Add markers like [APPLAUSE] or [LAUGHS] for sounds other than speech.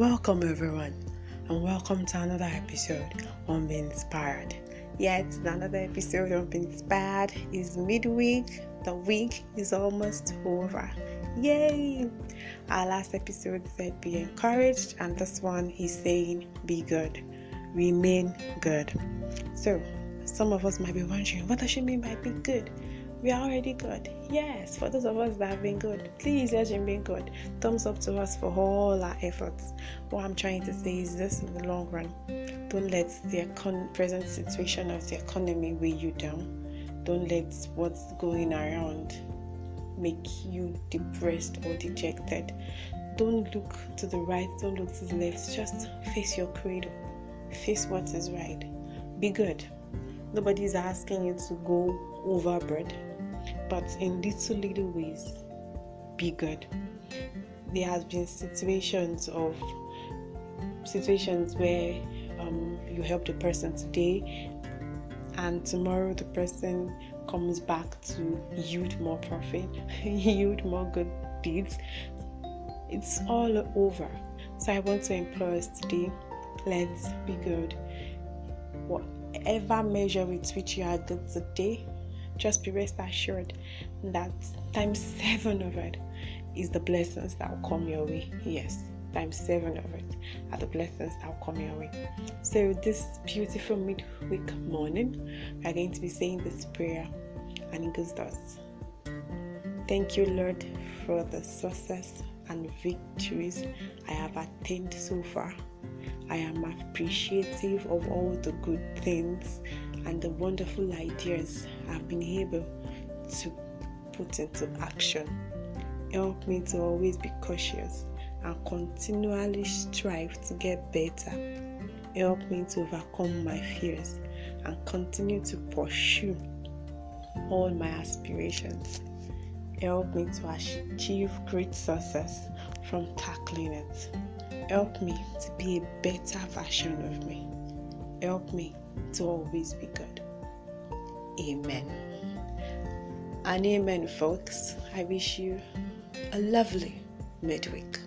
Welcome, everyone, and welcome to another episode on Being Inspired. Yet, another episode on Being Inspired is midweek. The week is almost over. Yay! Our last episode said be encouraged, and this one is saying be good, remain good. So, some of us might be wondering, what does she mean by be good? We are already good. Yes, for those of us that have been good, please let him be good. Thumbs up to us for all our efforts. What I'm trying to say is this in the long run. Don't let the econ- present situation of the economy weigh you down. Don't let what's going around make you depressed or dejected. Don't look to the right, don't look to the left. Just face your cradle. Face what is right. Be good. Nobody's asking you to go overboard but in little little ways be good. There has been situations of situations where um, you help the person today and tomorrow the person comes back to yield more profit [LAUGHS] yield more good deeds. It's all over. So i want to implore us today let's be good. Whatever measure with which you are good today just be rest assured that times seven of it is the blessings that will come your way. Yes, times seven of it are the blessings that will come your way. So, this beautiful midweek morning, we are going to be saying this prayer, and it goes thus Thank you, Lord, for the success and victories I have attained so far. I am appreciative of all the good things and the wonderful ideas I've been able to put into action. Help me to always be cautious and continually strive to get better. Help me to overcome my fears and continue to pursue all my aspirations. Help me to achieve great success from tackling it. Help me to be a better version of me. Help me to always be good. Amen. And amen, folks. I wish you a lovely midweek.